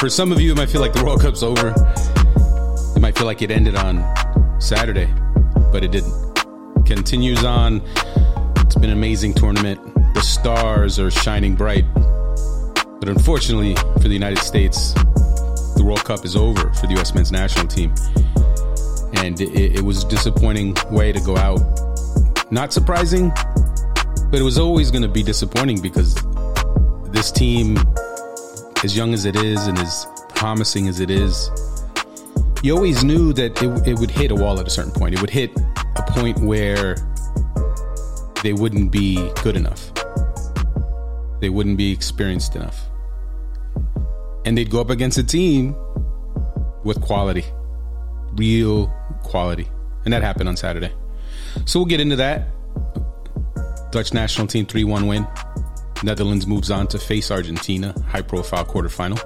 for some of you, it might feel like the World Cup's over. It might feel like it ended on Saturday, but it didn't. Continues on. It's been an amazing tournament. The stars are shining bright. But unfortunately for the United States, the World Cup is over for the U.S. men's national team. And it, it was a disappointing way to go out. Not surprising, but it was always going to be disappointing because this team, as young as it is and as promising as it is, you always knew that it, it would hit a wall at a certain point. It would hit a point where they wouldn't be good enough. They wouldn't be experienced enough and they'd go up against a team with quality, real quality. And that happened on Saturday. So we'll get into that. Dutch national team 3 1 win. Netherlands moves on to face Argentina, high profile quarterfinal.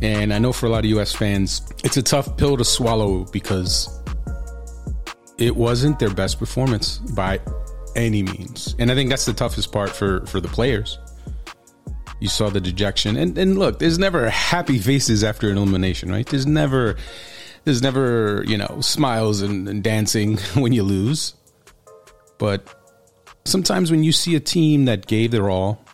And I know for a lot of US fans, it's a tough pill to swallow because it wasn't their best performance by any means. And I think that's the toughest part for, for the players you saw the dejection. And and look, there's never happy faces after an elimination, right? There's never there's never, you know, smiles and, and dancing when you lose. But sometimes when you see a team that gave their all,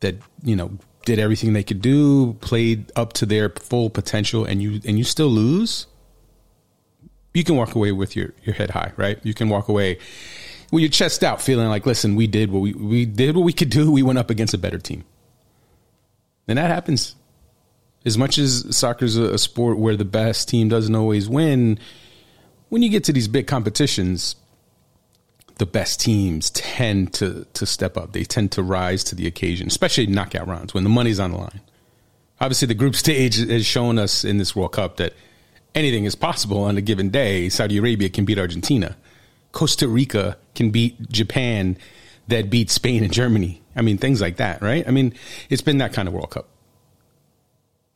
that, you know, did everything they could do, played up to their full potential and you and you still lose, you can walk away with your, your head high, right? You can walk away with your chest out, feeling like, listen, we did what we we did what we could do. We went up against a better team, and that happens. As much as soccer's a, a sport where the best team doesn't always win, when you get to these big competitions, the best teams tend to to step up. They tend to rise to the occasion, especially knockout rounds when the money's on the line. Obviously, the group stage has shown us in this World Cup that anything is possible on a given day. Saudi Arabia can beat Argentina. Costa Rica can beat Japan that beat Spain and Germany. I mean, things like that, right? I mean, it's been that kind of World Cup.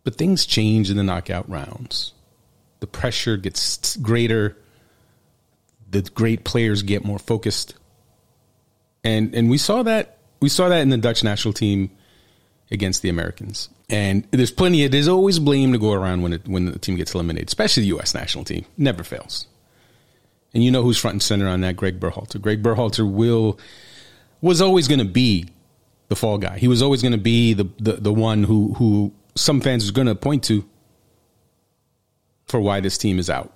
But things change in the knockout rounds. The pressure gets greater. The great players get more focused. And and we saw that we saw that in the Dutch national team against the Americans. And there's plenty of there's always blame to go around when it, when the team gets eliminated, especially the US national team. Never fails. And you know who's front and center on that? Gregg Berhalter. Gregg Berhalter will was always going to be the fall guy. He was always going to be the, the the one who who some fans are going to point to for why this team is out.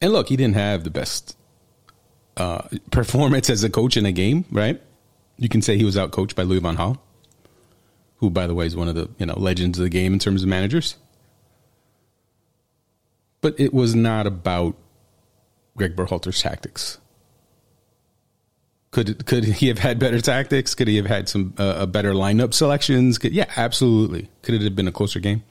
And look, he didn't have the best uh, performance as a coach in a game, right? You can say he was out coached by Louis van Gaal, who, by the way, is one of the you know legends of the game in terms of managers. But it was not about Gregg Berhalter's tactics. Could could he have had better tactics? Could he have had some uh, better lineup selections? Could, yeah, absolutely. Could it have been a closer game?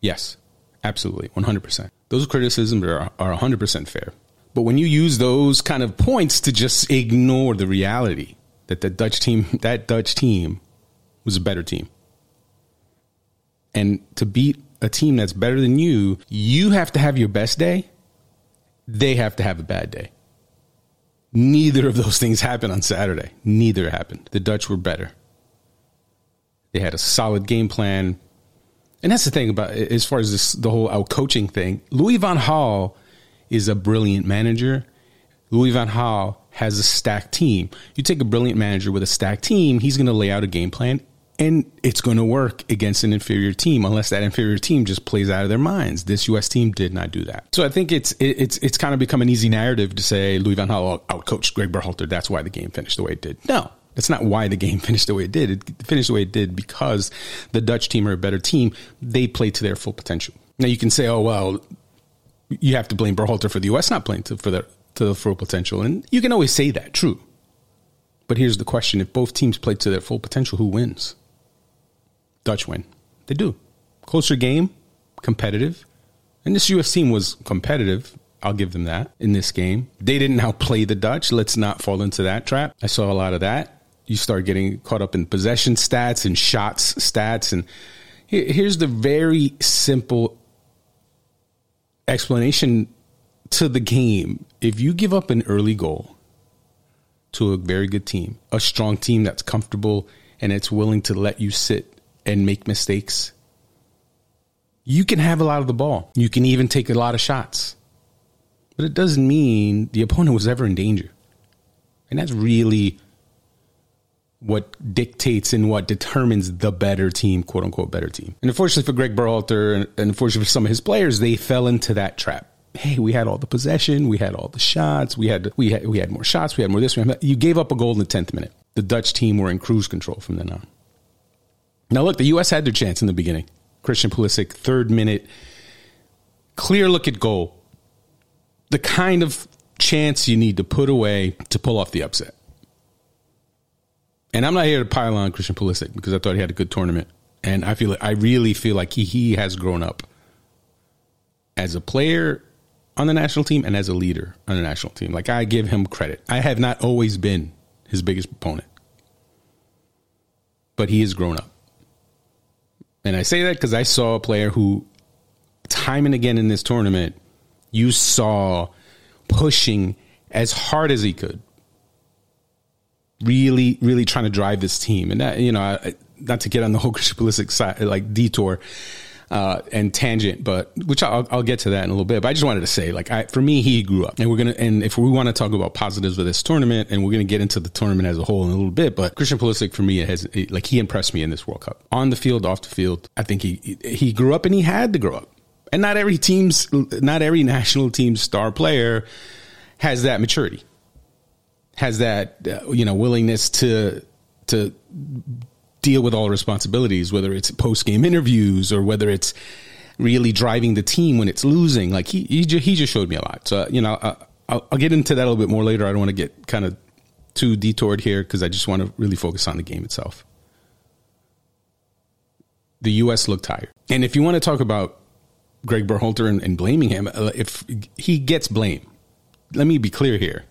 Yes, absolutely, one hundred percent. Those criticisms are are one hundred percent fair. But when you use those kind of points to just ignore the reality that the Dutch team, that Dutch team, was a better team, and to beat a team that's better than you, you have to have your best day. They have to have a bad day. Neither of those things happened on Saturday. Neither happened. The Dutch were better. They had a solid game plan. And that's the thing about as far as this the whole out coaching thing. Louis van Gaal is a brilliant manager. Louis van Gaal has a stacked team. You take a brilliant manager with a stacked team, he's going to lay out a game plan and it's going to work against an inferior team unless that inferior team just plays out of their minds. This U.S. team did not do that. So I think it's it's it's kind of become an easy narrative to say Louis van Gaal outcoached Gregg Berhalter. That's why the game finished the way it did. No, that's not why the game finished the way it did. It finished the way it did because the Dutch team are a better team. They played to their full potential. Now you can say, oh well, you have to blame Berhalter for the U.S. not playing to, for their to the full potential, and you can always say that. True. But here's the question: If both teams play to their full potential, who wins? Dutch win. They do. Closer game, competitive. And this US team was competitive. I'll give them that in this game. They didn't outplay the Dutch. Let's not fall into that trap. I saw a lot of that. You start getting caught up in possession stats and shots stats and Here's the very simple explanation to the game. If you give up an early goal to a very good team, a strong team that's comfortable and it's willing to let you sit and make mistakes, you can have a lot of the ball. You can even take a lot of shots. But it doesn't mean the opponent was ever in danger. And that's really what dictates and what determines the better team, quote unquote, better team. And unfortunately for Gregg Berhalter and unfortunately for some of his players, they fell into that trap. Hey, we had all the possession, we had all the shots, we had we had we had more shots, we had more this, we had. You gave up a goal in the tenth minute. The Dutch team were in cruise control from then on. Now look, the U.S. had their chance in the beginning. Christian Pulisic, third minute, clear look at goal. The kind of chance you need to put away to pull off the upset. And I'm not here to pile on Christian Pulisic because I thought he had a good tournament, and I feel like, I really feel like he he has grown up as a player on the national team and as a leader on the national team. Like I give him credit. I have not always been his biggest opponent, but he has grown up. And I say that because I saw a player who, time and again in this tournament, you saw pushing as hard as he could, really, really trying to drive this team. And that, you know, not to get on the whole Christian Pulisic side, like detour uh, and tangent, but which I'll, I'll, get to that in a little bit. But I just wanted to say, like, I, for me, he grew up, and we're gonna, and if we want to talk about positives of this tournament, and we're gonna get into the tournament as a whole in a little bit, but Christian Pulisic for me has, like, he impressed me in this World Cup on the field, off the field. I think he he grew up, and he had to grow up. And not every team's, not every national team's star player has that maturity, has that uh, you know willingness to to deal with all responsibilities, whether it's post game interviews or whether it's really driving the team when it's losing. Like he he, he just showed me a lot. So you know I, I'll, I'll get into that a little bit more later. I don't want to get kind of too detoured here because I just want to really focus on the game itself. The U.S. looked tired, and if you want to talk about Gregg Berhalter and, and blaming him, uh, if he gets blame, let me be clear here.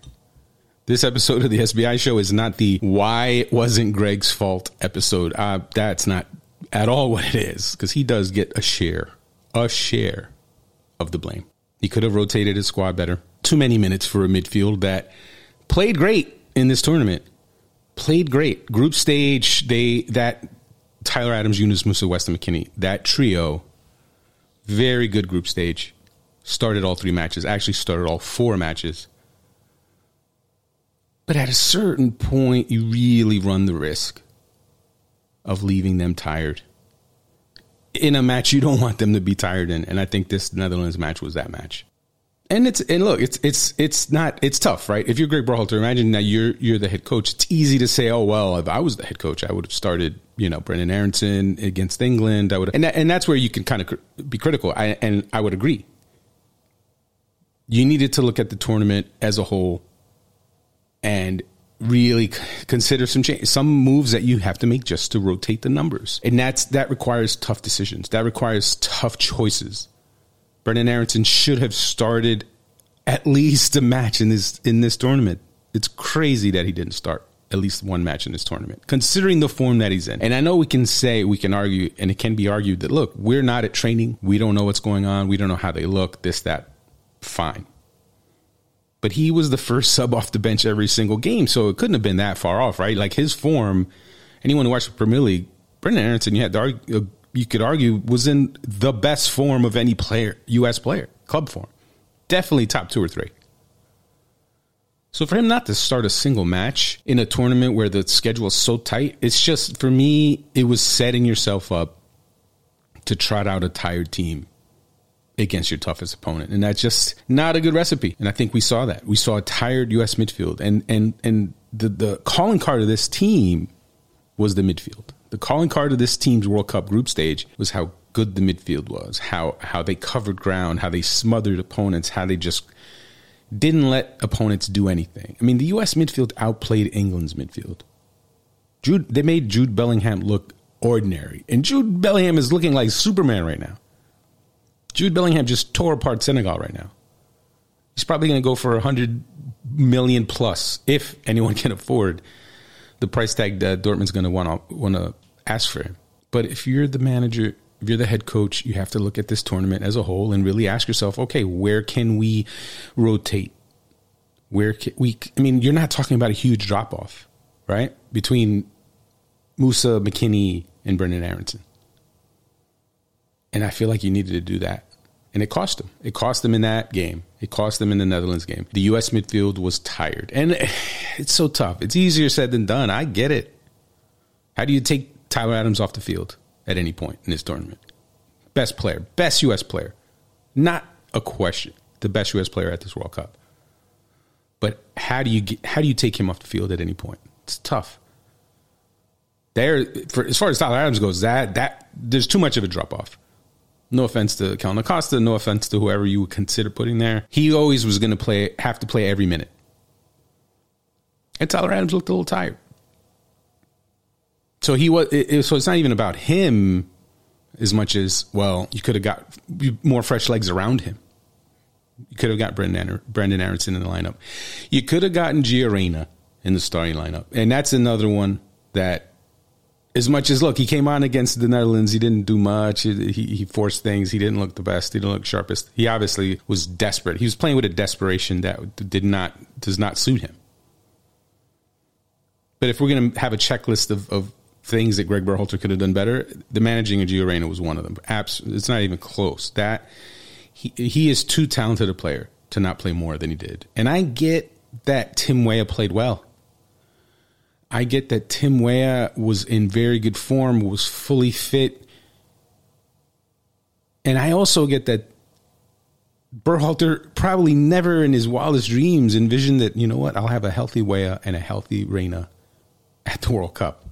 This episode of the SBI show is not the why wasn't Gregg's fault episode. Uh, that's not at all what it is because he does get a share, a share of the blame. He could have rotated his squad better. Too many minutes for a midfield that played great in this tournament. Played great. Group stage, they that Tyler Adams, Yunus Musah, Weston McKennie, that trio, very good group stage. Started all three matches. Actually started all four matches. But at a certain point, you really run the risk of leaving them tired in a match you don't want them to be tired in. And I think this Netherlands match was that match. And it's and look, it's it's it's not it's tough, right? If you're Gregg Berhalter, imagine that you're you're the head coach. It's easy to say, oh well, if I was the head coach, I would have started, you know, Brenden Aaronson against England. I would, and that, and that's where you can kind of be critical. I, and I would agree. You needed to look at the tournament as a whole and really consider some change, some moves that you have to make just to rotate the numbers. And that's that requires tough decisions. That requires tough choices. Brenden Aaronson should have started at least a match in this in this tournament. It's crazy that he didn't start at least one match in this tournament, considering the form that he's in. And I know we can say, we can argue, and it can be argued that, look, we're not at training. We don't know what's going on. We don't know how they look, this, that. Fine but he was the first sub off the bench every single game, so it couldn't have been that far off, right? Like his form, anyone who watched the Premier League, Brenden Aaronson, you had argue, uh, you could argue was in the best form of any player, U.S. player, club form, definitely top two or three. So for him not to start a single match in a tournament where the schedule is so tight, it's just for me, it was setting yourself up to trot out a tired team against your toughest opponent. And that's just not a good recipe. And I think we saw that. We saw a tired US midfield. And and and the, the calling card of this team was the midfield. The calling card of this team's World Cup group stage was how good the midfield was, how how they covered ground, how they smothered opponents, how they just didn't let opponents do anything. I mean, the US midfield outplayed England's midfield. Jude they made Jude Bellingham look ordinary. And Jude Bellingham is looking like Superman right now. Jude Bellingham just tore apart Senegal right now. He's probably going to go for a hundred million plus if anyone can afford the price tag that Dortmund's going to want to want to ask for him. But if you're the manager if you're the head coach, you have to look at this tournament as a whole and really ask yourself, okay, where can we rotate? Where can we? I mean, you're not talking about a huge drop off, right? Between Musah McKennie and Brenden Aaronson. And I feel like you needed to do that. And it cost them. It cost them in that game. It cost them in the Netherlands game. The U.S. midfield was tired. And it's so tough. It's easier said than done. I get it. How do you take Tyler Adams off the field at any point in this tournament? Best player, best U.S. player. Not a question. The best U.S. player at this World Cup. But how do you get, how do you take him off the field at any point? It's tough. There, for as far as Tyler Adams goes, that that there's too much of a drop off. No offense to Kellyn Acosta, no offense to whoever you would consider putting there. He always was going to play, have to play every minute. And Tyler Adams looked a little tired. So he was. It, so it's not even about him as much as well. You could have got more fresh legs around him. You could have got Brenden, Brenden Aaronson in the lineup. You could have gotten Gio Reyna in the starting lineup, and that's another one that as much as look, he came on against the Netherlands. He didn't do much. He, he, forced things. He didn't look the best. He didn't look sharpest. He obviously was desperate. He was playing with a desperation that did not does not suit him. But if we're going to have a checklist of, of things that Gregg Berhalter could have done better, the managing of Gio Reyna was one of them. Abs- it's not even close. That he he is too talented a player to not play more than he did. And I get that Tim Weah played well. I get that Tim Weah was in very good form, was fully fit. And I also get that Berhalter probably never in his wildest dreams envisioned that, you know what, I'll have a healthy Weah and a healthy Reyna at the World Cup,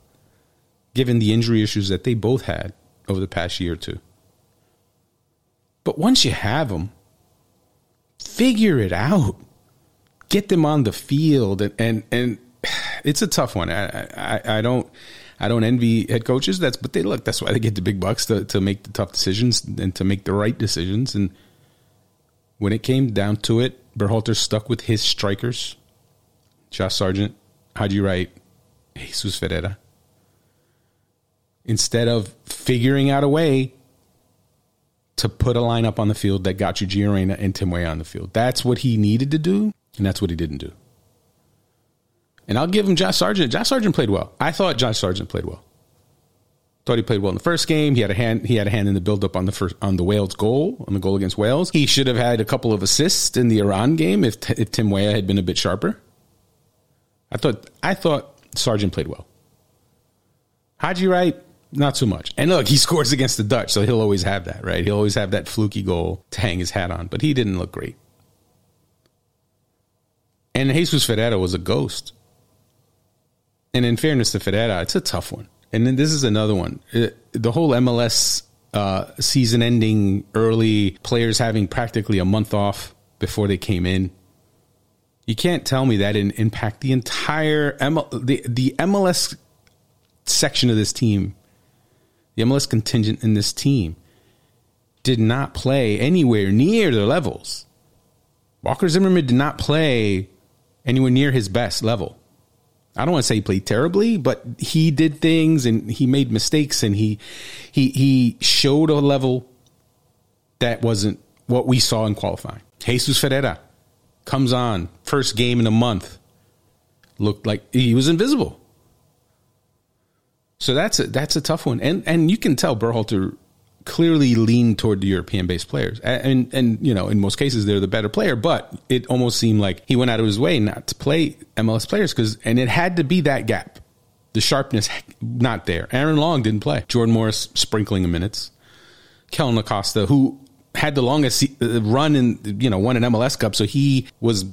given the injury issues that they both had over the past year or two. But once you have them, figure it out. Get them on the field and, and, and it's a tough one. I, I, I don't I don't envy head coaches. That's but they look. That's why they get the big bucks to to make the tough decisions and to make the right decisions. And when it came down to it, Berhalter stuck with his strikers: Josh Sargent, Haji Wright, Jesus Ferreira. Instead of figuring out a way to put a lineup on the field that got you Gio Reyna and Tim Weah on the field, that's what he needed to do, and that's what he didn't do. And I'll give him Josh Sargent. Josh Sargent played well. I thought Josh Sargent played well. Thought he played well in the first game. He had a hand. He had a hand in the build-up on the first on the Wales goal on the goal against Wales. He should have had a couple of assists in the Iran game if if Tim Weah had been a bit sharper. I thought I thought Sargent played well. Haji Wright, not so much. And look, he scores against the Dutch, so he'll always have that, right? He'll always have that fluky goal to hang his hat on. But he didn't look great. And Jesus Ferreira was a ghost and in fairness to Ferreira, it's a tough one. And then this is another one. It, the whole MLS uh, season ending early, players having practically a month off before they came in. You can't tell me that didn't impact the entire ML, the the MLS section of this team, the MLS contingent in this team, did not play anywhere near their levels. Walker Zimmerman did not play anywhere near his best level. I don't want to say he played terribly, but he did things and he made mistakes and he he he showed a level that wasn't what we saw in qualifying. Jesus Ferreira comes on first game in a month, looked like he was invisible. So that's a that's a tough one, and and you can tell Berhalter clearly lean toward the European based players. And, and, you know, in most cases, they're the better player, but it almost seemed like he went out of his way not to play MLS players because, and it had to be that gap. The sharpness not there. Aaron Long didn't play. Jordan Morris sprinkling the minutes. Kellyn Acosta, who had the longest uh, run in, you know, won an MLS Cup, so he was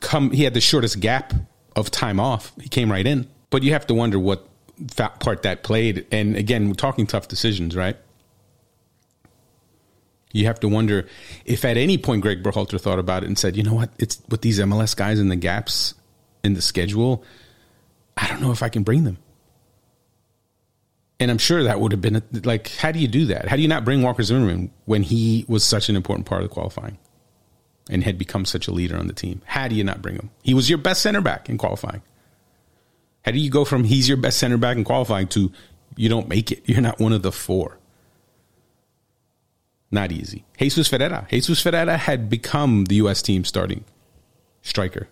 come. He had the shortest gap of time off. He came right in, but you have to wonder what part that played. And again, we're talking tough decisions, right? You have to wonder if at any point Gregg Berhalter thought about it and said, you know what, it's with these MLS guys and the gaps in the schedule, I don't know if I can bring them. And I'm sure that would have been like, how do you do that? How do you not bring Walker Zimmerman when he was such an important part of the qualifying and had become such a leader on the team? How do you not bring him? He was your best center back in qualifying. How do you go from he's your best center back in qualifying to you don't make it? You're not one of the four. Not easy. Jesus Ferreira. Jesus Ferreira had become the U.S. team starting striker.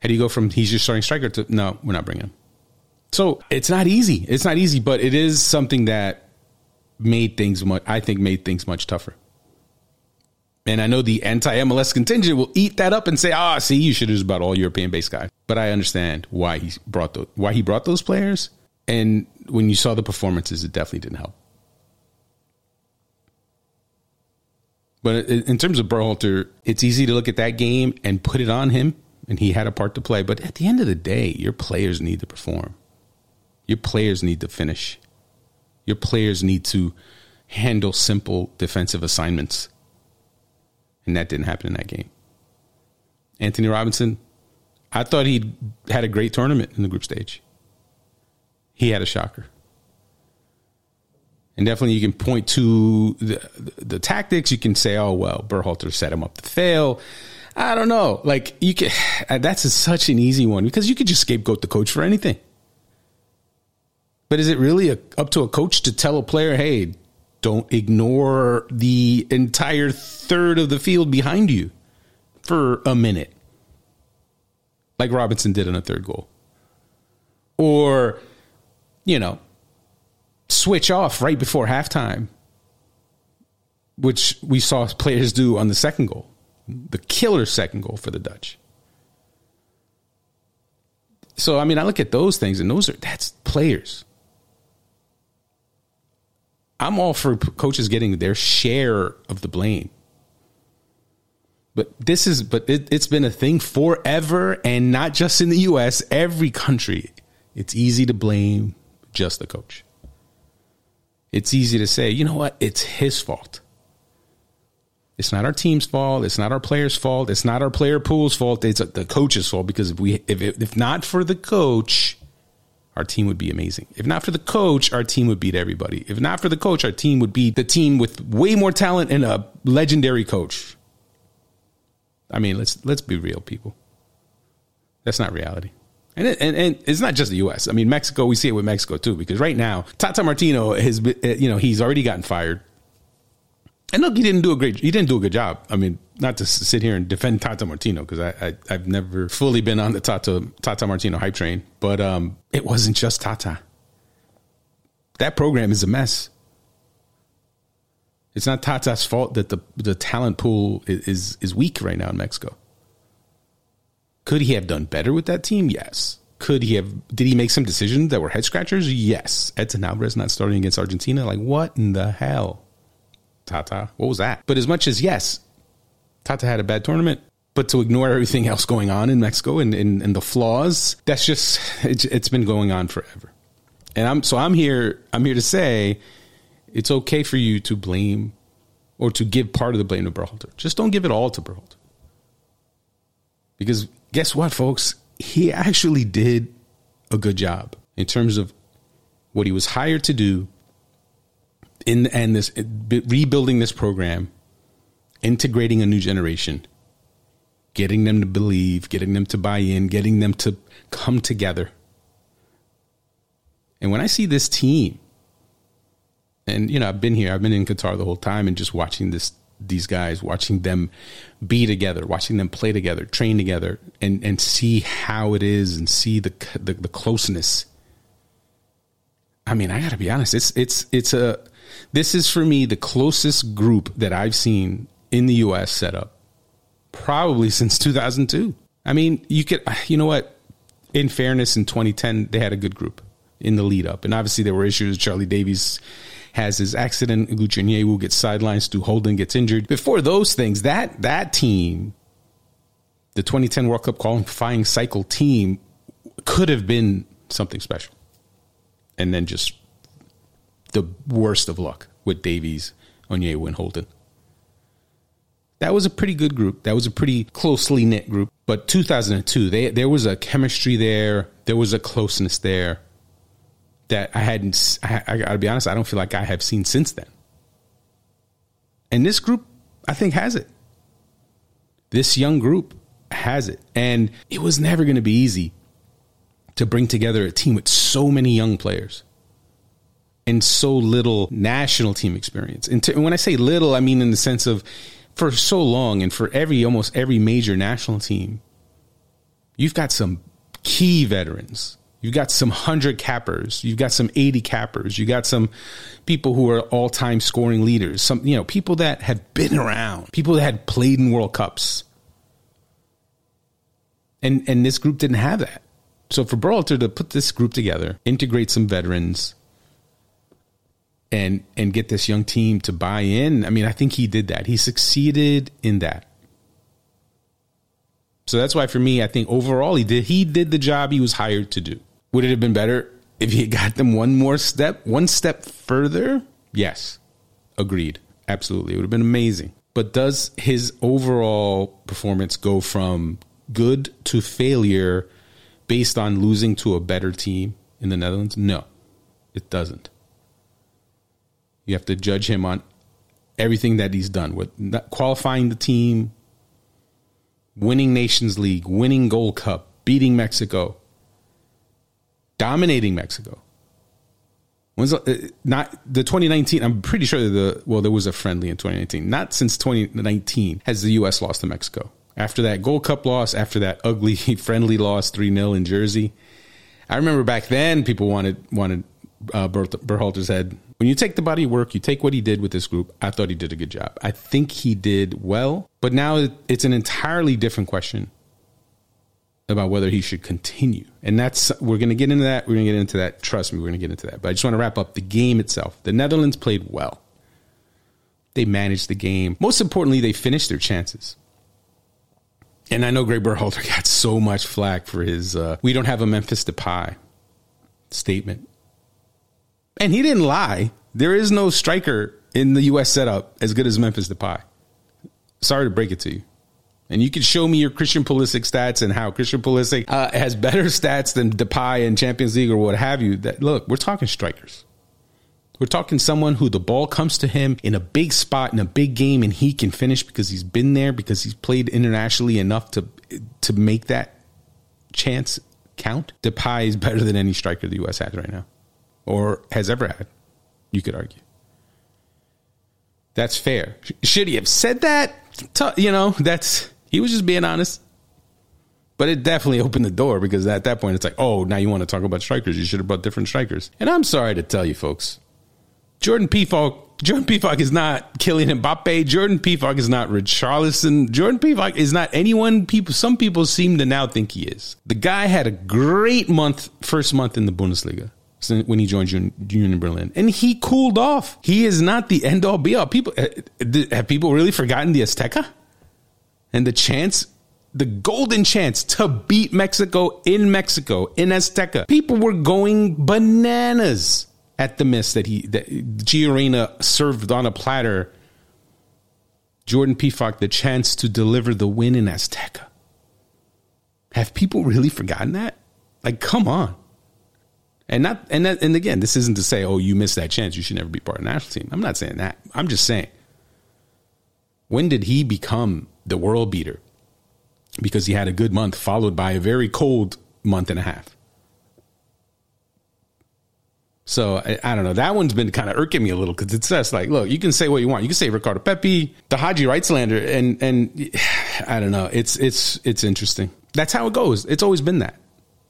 How do you go from he's your starting striker to no, we're not bringing him? So it's not easy. It's not easy, but it is something that made things much, I think made things much tougher. And I know the anti MLS contingent will eat that up and say, "Ah, oh, see, you should have just about all European based guys." But I understand why he brought those, why he brought those players. And when you saw the performances, it definitely didn't help. But in terms of Berhalter, it's easy to look at that game and put it on him, and he had a part to play. But at the end of the day, your players need to perform. Your players need to finish. Your players need to handle simple defensive assignments. And that didn't happen in that game. Antonee Robinson, I thought he had a great tournament in the group stage. He had a shocker. And definitely you can point to the, the, tactics. You can say, oh, well, Berhalter set him up to fail. I don't know. Like, you can, uh, that's a, such an easy one because you could just scapegoat the coach for anything. But is it really a, up to a coach to tell a player, hey, don't ignore the entire third of the field behind you for a minute, like Robinson did in a third goal? Or, you know, switch off right before halftime, which we saw players do on the second goal, the killer second goal for the Dutch. So, I mean, I look at those things and those are, that's players. I'm all for coaches getting their share of the blame. But this is, but it, has been a thing forever, and not just in the U.S. Every country, it's easy to blame just the coach. It's easy to say, you know what? It's his fault. It's not our team's fault. It's not our players' fault. It's not our player pool's fault. It's the coach's fault because if we, if if not for the coach, our team would be amazing. If not for the coach, our team would beat everybody. If not for the coach, our team would be the team with way more talent and a legendary coach. I mean, let's let's be real, people. That's not reality. And, it, and and it's not just the U.S. I mean, Mexico. We see it with Mexico too, because right now Tata Martino has, you know, he's already gotten fired. And look, he didn't do a great. He didn't do a good job. I mean, not to sit here and defend Tata Martino because I, I have never fully been on the Tata Tata Martino hype train, but um, it wasn't just Tata. That program is a mess. It's not Tata's fault that the the talent pool is is weak right now in Mexico. Could he have done better with that team? Yes. Could he have? Did he make some decisions that were head scratchers? Yes. Edson Alvarez not starting against Argentina. Like what in the hell? Tata. What was that? But as much as yes, Tata had a bad tournament, but to ignore everything else going on in Mexico and, and, and the flaws, that's just it's, it's been going on forever. And I'm so I'm here I'm here to say it's okay for you to blame or to give part of the blame to Berhalter. Just don't give it all to Berhalter. Because guess what, folks? He actually did a good job in terms of what he was hired to do in and this rebuilding this program, integrating a new generation, getting them to believe, getting them to buy in, getting them to come together. And when I see this team, and you know, I've been here, I've been in Qatar the whole time, and just watching this these guys, watching them be together, watching them play together, train together, and and see how it is, and see the the, the closeness. I mean, I got to be honest. It's it's it's a this is for me the closest group that I've seen in the U.S. set up, probably since 2002. I mean, you could, you know what? In fairness, in 2010 they had a good group in the lead up, and obviously there were issues. Charlie Davies has his accident. Lucho Onyewu gets sidelined. Stu Holden gets injured. Before those things, that that team, the 2010 World Cup qualifying cycle team, could have been something special, and then just the worst of luck with Davies, Onyewu, and Holden. That was a pretty good group. That was a pretty closely knit group. But 2002, they, there was a chemistry there. There was a closeness there that I hadn't. I, I got to be honest. I don't feel like I have seen since then. And this group, I think, has it. This young group has it, and it was never to be easy to bring together a team with so many young players and so little national team experience. And, to, and when I say little, I mean in the sense of for so long and for every almost every major national team, you've got some key veterans. You've got some 100 cappers. You've got some 80 cappers. You got some people who are all-time scoring leaders. Some, you know, people that have been around, people that had played in World Cups. And and this group didn't have that. So for Berhalter to put this group together, integrate some veterans, and and get this young team to buy in, I mean, I think he did that. He succeeded in that. So that's why for me, I think overall he did he did the job he was hired to do. Would it have been better if he got them one more step, one step further? Yes. Agreed. Absolutely. It would have been amazing. But does his overall performance go from good to failure based on losing to a better team in the Netherlands? No, it doesn't. You have to judge him on everything that he's done with qualifying the team, winning Nations League, winning Gold Cup, beating Mexico, dominating Mexico. When's the, uh, not the 2019? I'm pretty sure the well, there was a friendly in 2019. Not since 2019 has the U.S. lost to Mexico. After that Gold Cup loss, after that ugly friendly loss, three 0 in Jersey. I remember back then people wanted wanted uh, Berhalter's head. When you take the body of work, you take what he did with this group. I thought he did a good job. I think he did well, but now it's an entirely different question about whether he should continue. And that's we're going to get into that. We're going to get into that. Trust me, we're going to get into that. But I just want to wrap up the game itself. The Netherlands played well. They managed the game. Most importantly, they finished their chances. And I know Gregg Berhalter got so much flack for his uh, "we don't have a Memphis Depay" statement. And he didn't lie. There is no striker in the U.S. setup as good as Memphis Depay. Sorry to break it to you. And you can show me your Christian Pulisic stats and how Christian Pulisic uh, has better stats than Depay in Champions League or what have you. That look, we're talking strikers. We're talking someone who the ball comes to him in a big spot in a big game and he can finish because he's been there because he's played internationally enough to to make that chance count. Depay is better than any striker the U.S. has right now or has ever had, you could argue. That's fair. Should he have said that? You know, that's he was just being honest. But it definitely opened the door because at that point it's like, oh, now you want to talk about strikers. You should have brought different strikers. And I'm sorry to tell you folks, Jordan Pefok, Jordan Pefok is not Kylian Mbappe. Jordan Pefok is not Richarlison. Jordan Pefok is not anyone people some people seem to now think he is. The guy had a great month, first month in the Bundesliga when he joined Union Berlin, and he cooled off. He is not the end all be all. People uh, have people really forgotten the Azteca and the chance, the golden chance to beat Mexico in Mexico in Azteca. People were going bananas at the miss that he that Gio served on a platter. Jordan Pefok the chance to deliver the win in Azteca. Have people really forgotten that? Like, come on. And not and that, and again, this isn't to say, oh, you missed that chance, you should never be part of the national team. I'm not saying that. I'm just saying, when did he become the world beater? Because he had a good month followed by a very cold month and a half. So I, I, don't know. That one's been kind of irking me a little because it's just like, look, you can say what you want. You can say Ricardo Pepi, the Haji Wrightslander, and and I don't know. It's it's it's interesting. That's how it goes. It's always been that.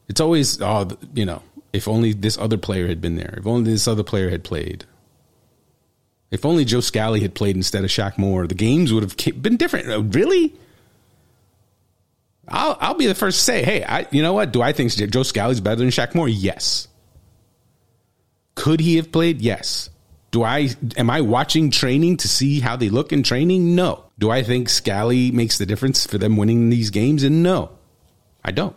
It's always oh, you know, if only this other player had been there. If only this other player had played. If only Joe Scally had played instead of Shaq Moore, the games would have been different. Uh, really? I'll I'll be the first to say, hey, I you know what? Do I think Joe Scally's better than Shaq Moore? Yes. Could he have played? Yes. Do I am I watching training to see how they look in training? No. Do I think Scally makes the difference for them winning these games? And no, I don't.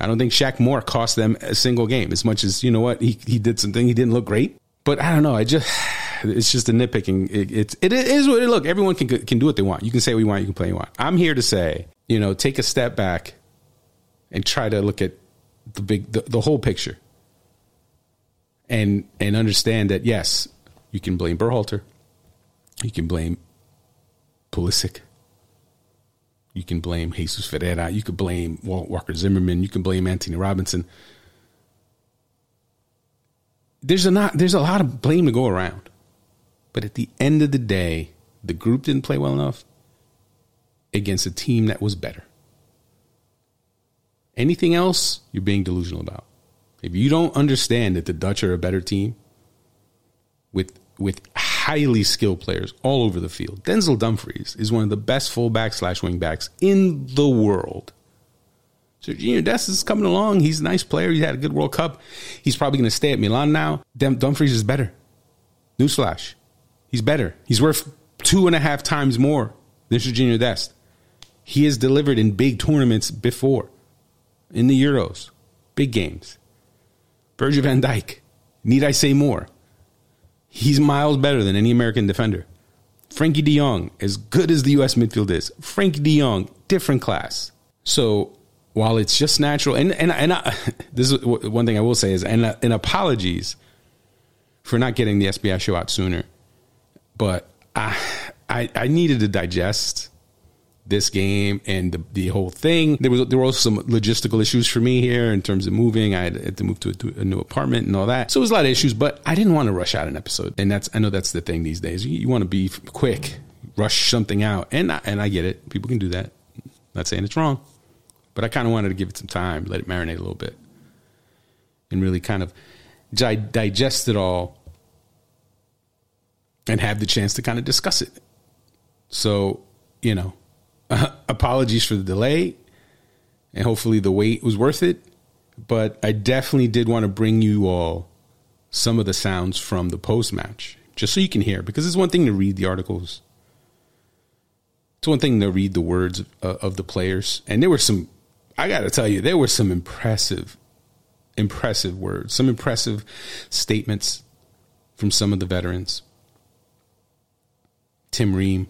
I don't think Shaq Moore cost them a single game as much as, you know what, he, he did something. He didn't look great. But I don't know. I just, it's just a nitpicking. It, it's, it is what it, look, everyone can, can do what they want. You can say what you want. You can play what you want. I'm here to say, you know, take a step back and try to look at the big, the, the whole picture and, and understand that yes, you can blame Berhalter. You can blame Pulisic. You can blame Jesus Ferreira. You could blame Walt Walker Zimmerman. You can blame Antonee Robinson. There's a not there's a lot of blame to go around. But at the end of the day, the group didn't play well enough against a team that was better. Anything else, you're being delusional about. If you don't understand that the Dutch are a better team with with highly skilled players all over the field, Denzel Dumfries is one of the best fullbacks slash wingbacks in the world. Sergiño Dest is coming along. He's a nice player. He had a good World Cup. He's probably going to stay at Milan now. Dumfries is better. Newsflash. He's better. He's worth two and a half times more than Sergiño Dest. He has delivered in big tournaments before, in the Euros, big games. Virgil van Dijk. Need I say more? He's miles better than any American defender. Frenkie de Jong, as good as the U.S. midfield is, Frenkie de Jong, different class. So while it's just natural, and and and I, this is one thing I will say is, and and apologies for not getting the SBI show out sooner, but I I, I needed to digest this game and the, the whole thing. There was there were also some logistical issues for me here in terms of moving. I had to move to a, to a, new apartment and all that. So it was a lot of issues, but I didn't want to rush out an episode. And that's I know that's the thing these days. You, you want to be quick, rush something out, and I, and I get it. People can do that. Not saying it's wrong. But I kind of wanted to give it some time, let it marinate a little bit, and really kind of digest it all and have the chance to kind of discuss it. So, you know, apologies for the delay, and hopefully the wait was worth it. But I definitely did want to bring you all some of the sounds from the post match, just so you can hear, because it's one thing to read the articles. It's one thing to read the words of, uh, of the players, and there were some I got to tell you, there were some impressive, impressive words, some impressive statements from some of the veterans. Tim Ream.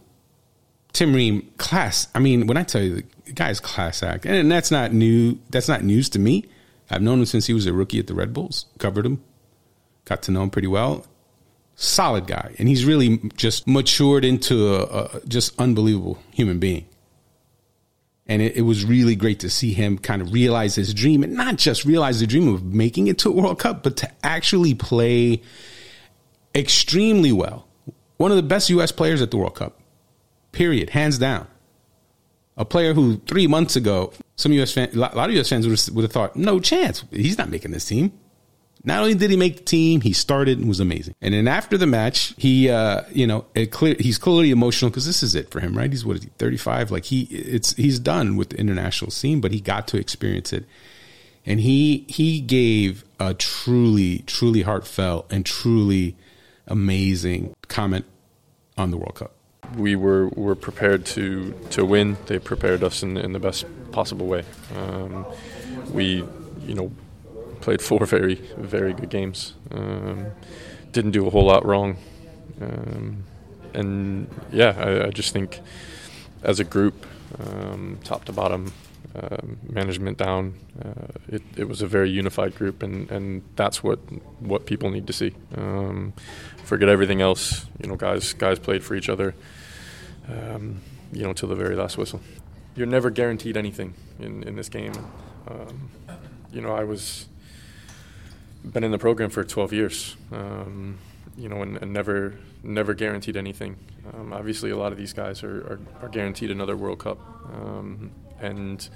Tim Ream, class. I mean, when I tell you the guy's class act, and that's not new. That's not news to me. I've known him since he was a rookie at the Red Bulls. Covered him, got to know him pretty well. Solid guy, and he's really just matured into a, a just unbelievable human being. And it, it, was really great to see him kind of realize his dream and not just realize the dream of making it to a World Cup, but to actually play extremely well. One of the best U.S. players at the World Cup, period, hands down. A player who three months ago, some U.S. fans, a lot of U.S. fans would have, would have thought, no chance, he's not making this team. Not only did he make the team, he started and was amazing. And then after the match, he, uh, you know, clear, he's clearly emotional because this is it for him, right? He's what is he, 35? Like he, it's, he's done with the international scene, but he got to experience it. And he, he gave a truly, truly heartfelt and truly amazing comment on the World Cup. We were, were prepared to, to win. They prepared us in, in the best possible way. Um, we, you know, played four very very good games. Um, didn't do a whole lot wrong, um, and yeah, I, I, just think as a group, um, top to bottom, uh, management down, uh, it, it, was a very unified group, and, and that's what what people need to see. Um, forget everything else. You know, guys guys played for each other. Um, you know, till the very last whistle. You're never guaranteed anything in, in this game. You know, I was been in the program for 12 years, um, you know, and, and, never never guaranteed anything. Um, obviously, a lot of these guys are, are, are guaranteed another World Cup, um, and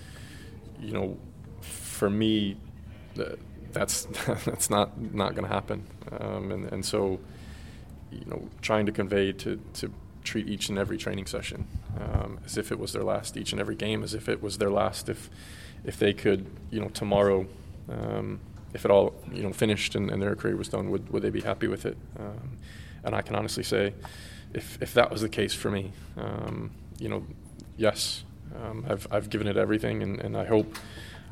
you know, for me, that's that's not not going to happen. Um, and and so, you know, trying to convey to to treat each and every training session um, as if it was their last, each and every game as if it was their last. If if they could, you know, tomorrow. Um, if it all you know finished and, and, their career was done, would, would they be happy with it? Um, and I can honestly say, if, if that was the case for me, um, you know, yes, um, I've, I've given it everything, and, and I hope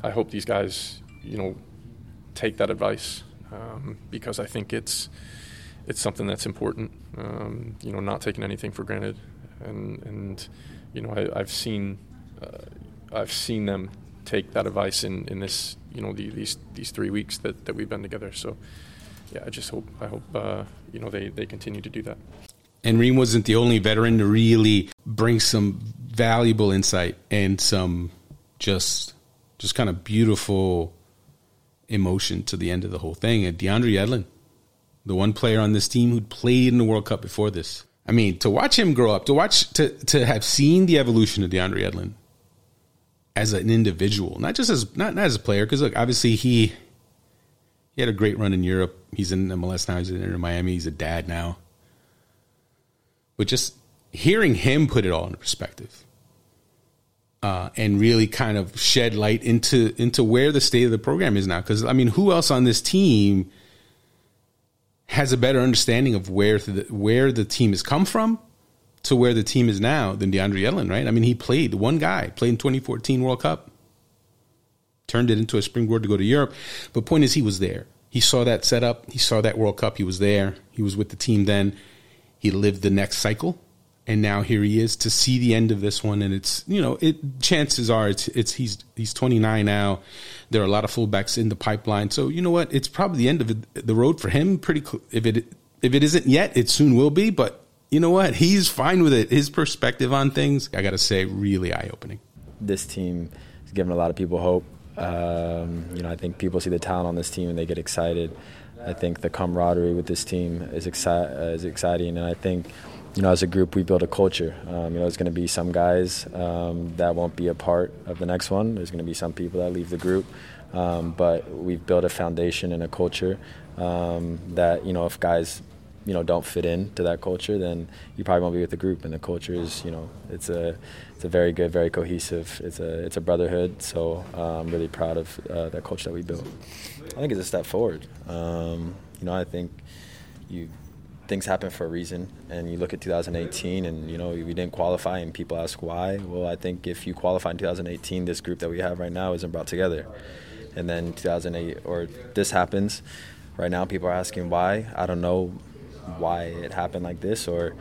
I hope these guys you know take that advice um, because I think it's it's something that's important. Um, you know, not taking anything for granted, and and you know I, have seen uh, I've seen them take that advice in, in this you know the, these these three weeks that, that we've been together. So yeah, I just hope I hope uh, you know they, they continue to do that. And Ream wasn't the only veteran to really bring some valuable insight and some just just kind of beautiful emotion to the end of the whole thing. And DeAndre Yedlin, the one player on this team who'd played in the World Cup before this. I mean, to watch him grow up, to watch to to have seen the evolution of DeAndre Yedlin as an individual, not just as not, not as a player, because look, obviously he he had a great run in Europe. He's in MLS now. He's in Miami. He's a dad now. But just hearing him put it all into perspective, uh, and really kind of shed light into into where the state of the program is now. Because I mean, who else on this team has a better understanding of where the, where the team has come from to where the team is now than DeAndre Yedlin, right? I mean, he played the one guy played in 2014 World Cup, turned it into a springboard to go to Europe. But point is, he was there. He saw that setup. He saw that World Cup. He was there. He was with the team then. He lived the next cycle and now here he is to see the end of this one and it's you know it chances are it's it's he's he's 29 now there are a lot of fullbacks in the pipeline so you know what it's probably the end of the road for him pretty if it if it isn't yet it soon will be but you know what? He's fine with it. His perspective on things i gotta say really eye-opening. This team has given a lot of people hope. Um, you know i think people see the talent on this team and they get excited. I think the camaraderie with this team is, exci- uh, is exciting. And i think you know, as a group, we build a culture. Um, you know, there's going to be some guys um, that won't be a part of the next one. There's going to be some people that leave the group, um, but we've built a foundation and a culture um, that you know, if guys you know don't fit in to that culture, then you probably won't be with the group. And the culture is, you know, it's a it's a very good, very cohesive. It's a it's a brotherhood. So uh, I'm really proud of uh, that culture that we built. I think it's a step forward. Um, you know, I think you things happen for a reason. And you look at 2018, and you know we didn't qualify, and people ask why. Well, I think if you qualify in 2018, this group that we have right now isn't brought together. And then 2008, or this happens. Right now, people are asking why. I don't know why it happened like this, or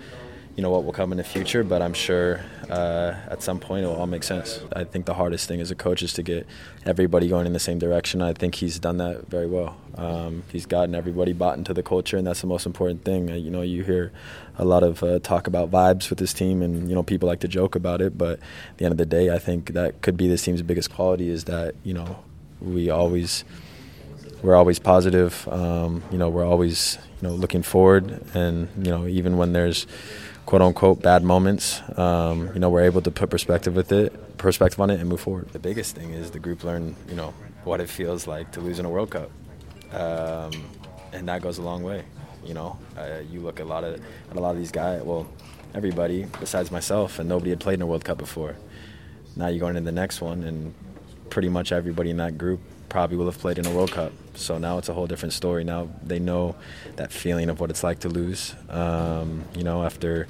you know what will come in the future, but I'm sure uh, at some point it will all make sense. I think the hardest thing as a coach is to get everybody going in the same direction. I think he's done that very well. Um, he's gotten everybody bought into the culture, and that's the most important thing. Uh, you know, you hear a lot of uh, talk about vibes with this team, and you know people like to joke about it, but at the end of the day, I think that could be this team's biggest quality is that you know we always we're always positive. Um, you know, we're always you know looking forward, and you know even when there's quote unquote bad moments, um, you know, we're able to put perspective with it, perspective on it, and move forward. The biggest thing is the group learned you know, what it feels like to lose in a World Cup, um, and that goes a long way. You know, uh, you look at a lot of at a lot of these guys. Well, everybody besides myself, and nobody had played in a World Cup before. Now you're going into the next one, and pretty much everybody in that group probably will have played in a World Cup. So now it's a whole different story. Now they know that feeling of what it's like to lose. Um, you know, after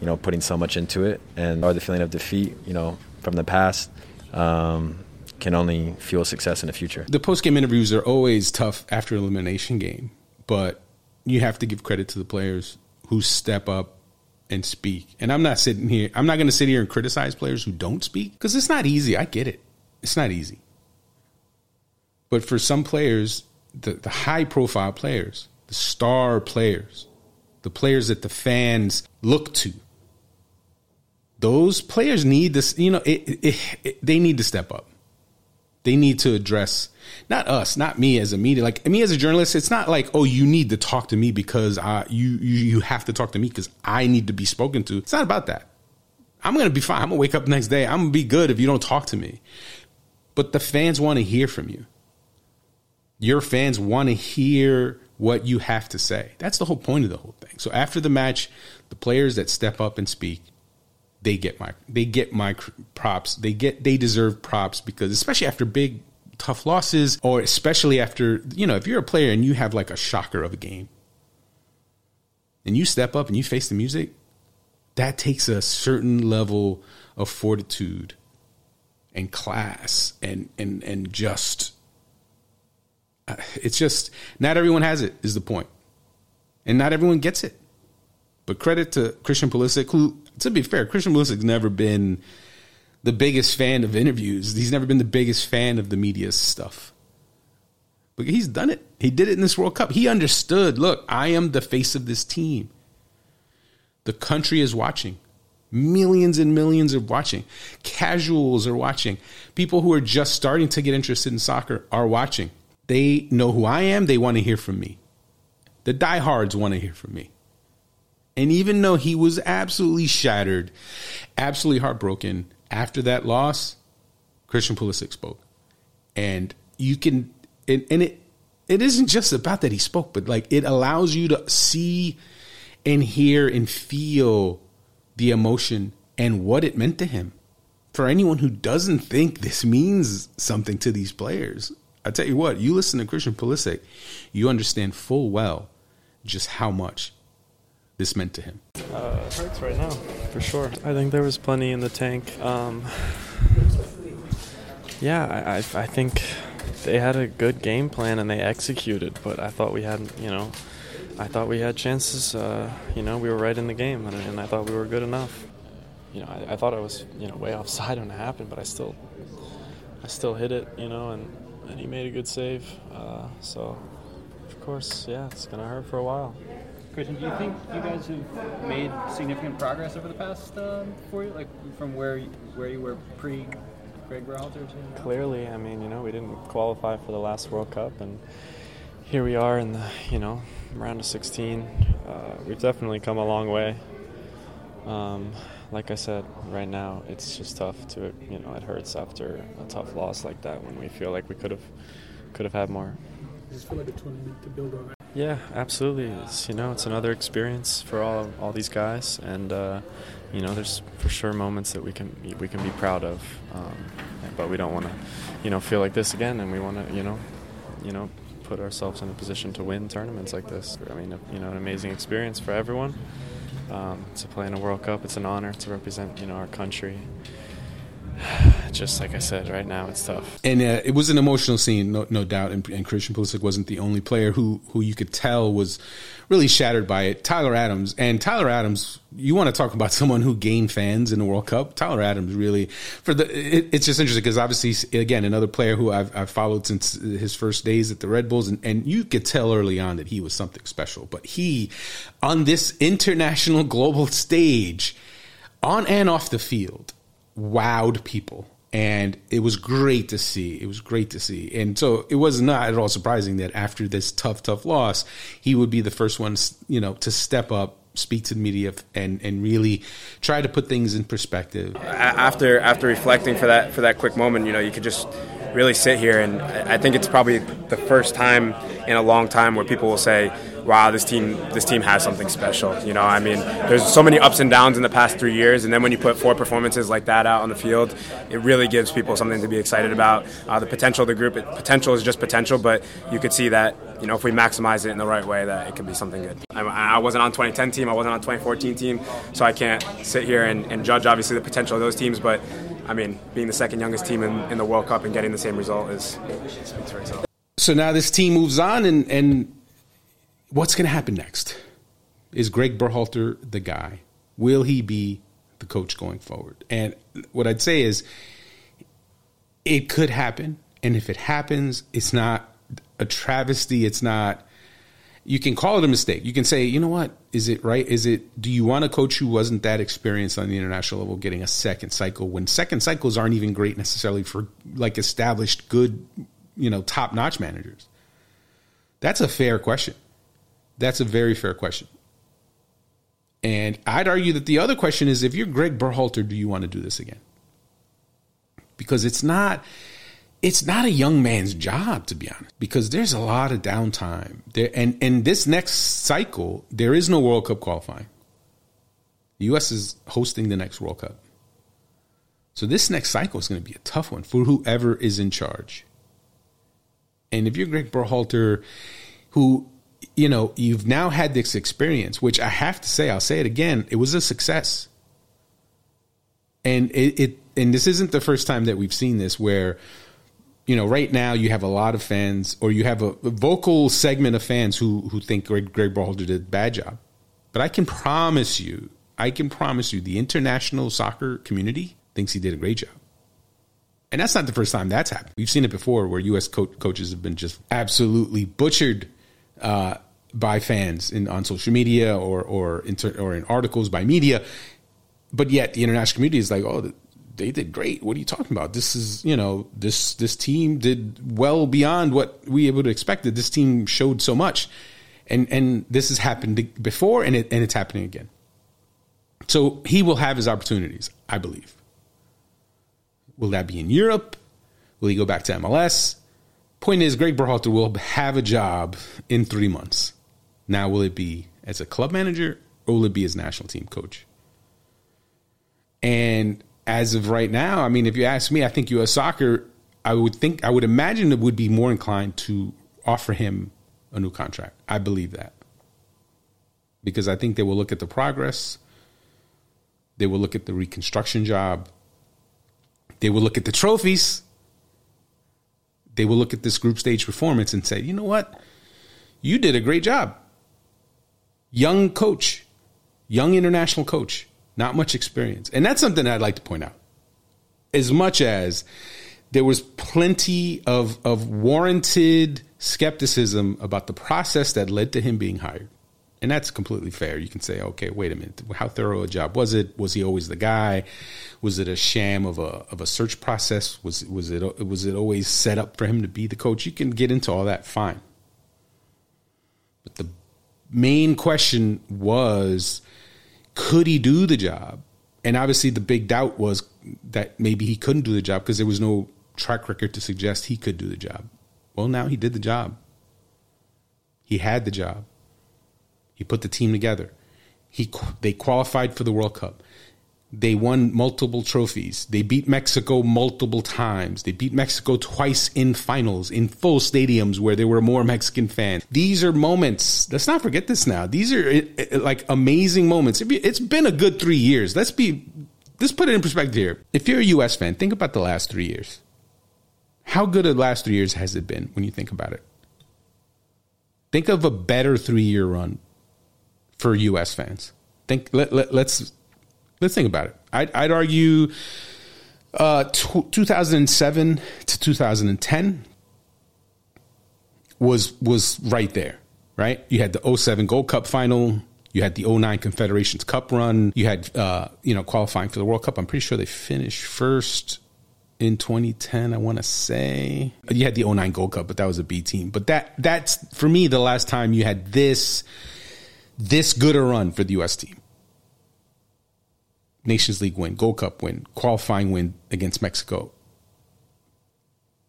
you know putting so much into it, and or the feeling of defeat. You know, from the past. Um, can only fuel success in the future. The post game interviews are always tough after elimination game, but you have to give credit to the players who step up and speak. And I'm not sitting here, I'm not going to sit here and criticize players who don't speak because it's not easy. I get it. It's not easy. But for some players, the, the high profile players, the star players, the players that the fans look to, those players need this, you know, it, it, it, they need to step up. They need to address not us, not me as a media, like me as a journalist. It's not like, oh, you need to talk to me because uh, you, you you have to talk to me because I need to be spoken to. It's not about that. I'm gonna be fine. I'm gonna wake up next day. I'm gonna be good if you don't talk to me. But the fans want to hear from you your fans want to hear what you have to say. That's the whole point of the whole thing. So after the match, the players that step up and speak, they get my they get my props. They get they deserve props because especially after big tough losses or especially after, you know, if you're a player and you have like a shocker of a game and you step up and you face the music, that takes a certain level of fortitude and class and and and just it's just not everyone has it is the point, and not everyone gets it. But credit to Christian Pulisic, who, to be fair, Christian Pulisic's never been the biggest fan of interviews. He's never been the biggest fan of the media stuff. But he's done it. He did it in this World Cup. He understood. Look, I am the face of this team. The country is watching. Millions and millions are watching. Casuals are watching. People who are just starting to get interested in soccer are watching. They know who I am. They want to hear from me. The diehards want to hear from me. And even though he was absolutely shattered, absolutely heartbroken after that loss, Christian Pulisic spoke. And you can, and, and it, it isn't just about that he spoke, but like it allows you to see and hear and feel the emotion and what it meant to him. For anyone who doesn't think this means something to these players, I tell you what, you listen to Christian Pulisic, you understand full well just how much this meant to him. Uh, it hurts right now, for sure. I think there was plenty in the tank. Um, yeah, I, I, I think they had a good game plan and they executed, but I thought we had, you know, I thought we had chances. Uh, you know, we were right in the game, and, and, I thought we were good enough. You know, I, I, thought I was, you know, way offside when it happened, but I still, I still hit it. You know, and, and he made a good save. Uh, so, of course, yeah, it's gonna hurt for a while. Christian, do you think you guys have made significant progress over the past um, four years, like from where you, where you were pre Gregg Berhalter? Clearly, I mean, you know, we didn't qualify for the last World Cup, and here we are in the, you know, round of 16. Uh, we've definitely come a long way. Um, like I said, right now it's just tough to, you know, it hurts after a tough loss like that when we feel like we could have, could have had more. Feel like a tournament to build on? Yeah, absolutely. It's you know, it's another experience for all all these guys, and uh, you know, there's for sure moments that we can we can be proud of, um, but we don't want to, you know, feel like this again, and we want to, you know, you know, put ourselves in a position to win tournaments like this. I mean, you know, an amazing experience for everyone. Um, to play in a World Cup, it's an honor to represent, you know, our country. Just like I said, right now it's tough. And uh, it was an emotional scene, no, no doubt. And, and, Christian Pulisic wasn't the only player who who you could tell was really shattered by it. Tyler Adams and Tyler Adams, you want to talk about someone who gained fans in the World Cup? Tyler Adams really for the. It, it's just interesting because obviously, again, another player who I've, I've, followed since his first days at the Red Bulls, and, and you could tell early on that he was something special. But he, on this international global stage, on and off the field, wowed people and it was great to see. It was great to see, and so it was not at all surprising that after this tough, tough loss, he would be the first one, you know, to step up, speak to the media, and and really try to put things in perspective. After after reflecting for that for that quick moment, you know, you could just really sit here, and I think it's probably the first time in a long time where people will say, "Wow, this team this team has something special." You know, I mean, there's so many ups and downs in the past three years, and then when you put four performances like that out on the field, it really gives people something to be excited about. Uh, the potential of the group, it, potential is just potential, but you could see that you know if we maximize it in the right way, that it could be something good. I, I wasn't on 2010 team, I wasn't on 2014 team, so I can't sit here and, and judge obviously the potential of those teams, but I mean, being the second youngest team in, in the World Cup and getting the same result is speaks for itself. So now this team moves on, and, and what's going to happen next? Is Gregg Berhalter the guy? Will he be the coach going forward? And what I'd say is, it could happen, and if it happens, it's not a travesty. It's not you can call it a mistake. You can say, you know what, is it right? Is it? Do you want a coach who wasn't that experienced on the international level getting a second cycle when second cycles aren't even great necessarily for like established good, you know, top notch managers? That's a fair question. That's a very fair question. And I'd argue that the other question is if you're Gregg Berhalter, do you want to do this again? Because it's not it's not a young man's job to be honest because there's a lot of downtime there and and this next cycle there is no world cup qualifying the us is hosting the next world cup so this next cycle is going to be a tough one for whoever is in charge and if you're gregg berhalter who you know you've now had this experience which i have to say i'll say it again it was a success and it, it and this isn't the first time that we've seen this where you know, right now you have a lot of fans, or you have a, a vocal segment of fans who who think Gregg, Gregg Berhalter did a bad job. But I can promise you, I can promise you, the international soccer community thinks he did a great job. And that's not the first time that's happened. We've seen it before, where U.S. Co- coaches have been just absolutely butchered uh, by fans in on social media or or or in articles by media. But yet the international community is like, oh, they did great. What are you talking about? This is, you know, this this team did well beyond what we would have expected. This team showed so much. And and this has happened before and it and it's happening again. So he will have his opportunities, I believe. Will that be in Europe? Will he go back to MLS? Point is, Gregg Berhalter will have a job in three months. Now, will it be as a club manager or will it be as national team coach? And as of right now, I mean, if you ask me, I think U.S. Soccer, I would think, I would imagine it would be more inclined to offer him a new contract. I believe that because I think they will look at the progress, they will look at the reconstruction job, they will look at the trophies, they will look at this group stage performance and say, you know what, you did a great job. Young coach, young international coach not much experience. And that's something I'd like to point out. As much as there was plenty of, of warranted skepticism about the process that led to him being hired. And that's completely fair. You can say, okay, wait a minute, how thorough a job was it? Was he always the guy? Was it a sham of a of a search process? Was was it was it always set up for him to be the coach? You can get into all that, fine. But the main question was could he do the job? And obviously, the big doubt was that maybe he couldn't do the job because there was no track record to suggest he could do the job. Well, now he did the job. He had the job. He put the team together. He they qualified for the World Cup. They won multiple trophies. They beat Mexico multiple times. They beat Mexico twice in finals, in full stadiums where there were more Mexican fans. These are moments. Let's not forget this now. These are eh, eh, like amazing moments. It's been a good three years. Let's be, let's put it in perspective here. If you're a U.S. fan, think about the last three years. How good of the last three years has it been when you think about it? Think of a better three year run for U.S. fans. Think let, let, let's let's think about it. I'd, I'd argue uh, t- 2007 to 2010 was was right there, right? You had the 07 Gold Cup final. You had the 09 Confederations Cup run. You had, uh, you know, qualifying for the World Cup. I'm pretty sure they finished first in 2010. I want to say you had the 09 Gold Cup, but that was a B team. But that that's for me the last time you had this this good a run for the U.S. team. Nations League win, Gold Cup win, qualifying win against Mexico.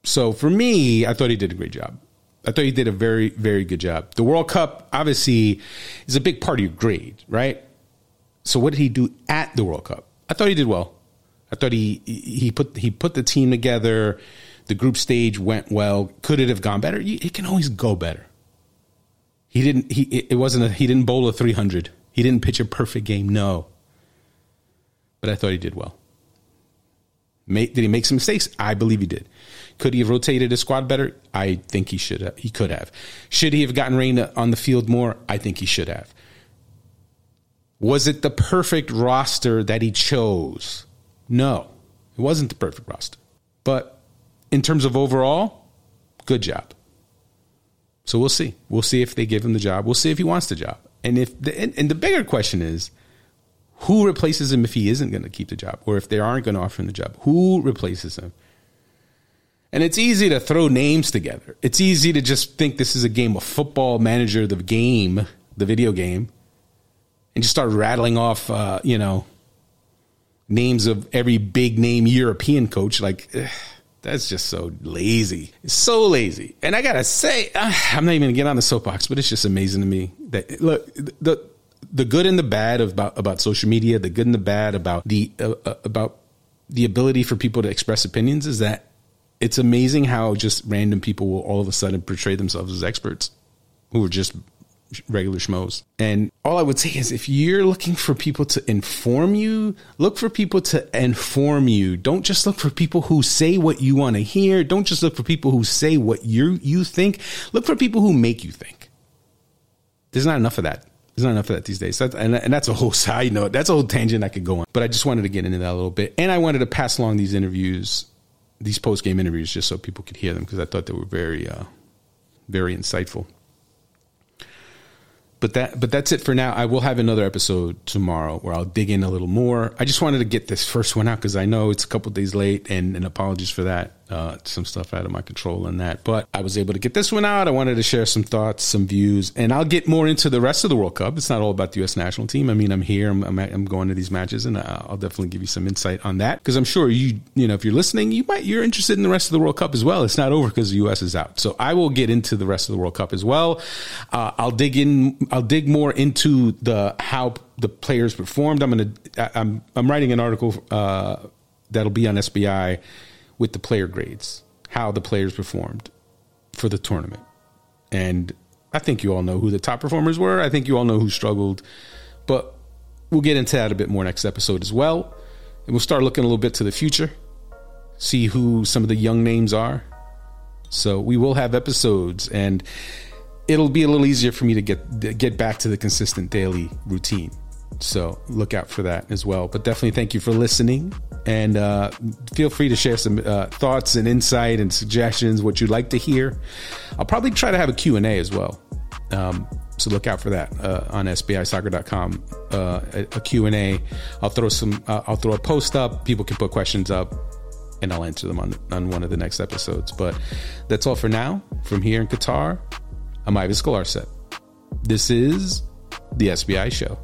So for me, I thought he did a great job. I thought he did a very, very good job. The World Cup obviously is a big part of your grade, right? So what did he do at the World Cup? I thought he did well. I thought he he put he put the team together. The group stage went well. Could it have gone better? It can always go better. He didn't. He it wasn't a. He didn't bowl a three hundred. He didn't pitch a perfect game. No, but I thought he did well. did he make some mistakes? I believe he did. Could he have rotated his squad better? I think he should. Have. He could have. Should he have gotten Reyna on the field more? I think he should have. Was it the perfect roster that he chose? No, it wasn't the perfect roster. But in terms of overall, good job. So we'll see. We'll see if they give him the job. We'll see if he wants the job. And if the, and, and the bigger question is, who replaces him if he isn't going to keep the job, or if they aren't going to offer him the job? Who replaces him? And it's easy to throw names together. It's easy to just think this is a game of football manager, the game, the video game, and just start rattling off, uh, you know, names of every big name European coach. Like, ugh, that's just so lazy. So lazy. And I gotta say, uh, I'm not even gonna get on the soapbox, but it's just amazing to me that look the the good and the bad about about social media, the good and the bad about the uh, uh, about the ability for people to express opinions is that it's amazing how just random people will all of a sudden portray themselves as experts who are just regular schmoes. And all I would say is if you're looking for people to inform you, look for people to inform you. Don't just look for people who say what you want to hear. Don't just look for people who say what you you think. Look for people who make you think. There's not enough of that. There's not enough of that these days. and, and that's a whole side note. That's a whole tangent I could go on. But I just wanted to get into that a little bit. And I wanted to pass along these interviews, these post game interviews, just so people could hear them because I thought they were very, uh, very insightful. But that, but that's it for now. I will have another episode tomorrow where I'll dig in a little more. I just wanted to get this first one out because I know it's a couple days late, and, and apologies for that. Uh, some stuff out of my control in that. But I was able to get this one out. I wanted to share some thoughts, some views, and I'll get more into the rest of the World Cup. It's not all about the U.S. national team. I mean, I'm here, I'm, I'm, I'm going to these matches, and I'll definitely give you some insight on that because I'm sure you, you know, if you're listening, you might you're interested in the rest of the World Cup as well. It's not over because the U.S. is out, so I will get into the rest of the World Cup as well. Uh, I'll dig in. I'll dig more into the how the players performed. I'm gonna. I'm I'm writing an article uh, that'll be on SBI with the player grades, how the players performed for the tournament. And I think you all know who the top performers were. I think you all know who struggled. But we'll get into that a bit more next episode as well. And we'll start looking a little bit to the future, see who some of the young names are. So we will have episodes and it'll be a little easier for me to get get back to the consistent daily routine. So look out for that as well. But definitely thank you for listening. And uh, feel free to share some uh, thoughts and insight and suggestions, what you'd like to hear. I'll probably try to have a Q&A as well. Um, so look out for that uh, on sbisoccer.com. Uh, a, a Q&A. I'll throw some, uh, I'll throw a post up. People can put questions up and I'll answer them on, on one of the next episodes. But that's all for now. From here in Qatar, I'm Ives Galarcep. This is the SBI Show.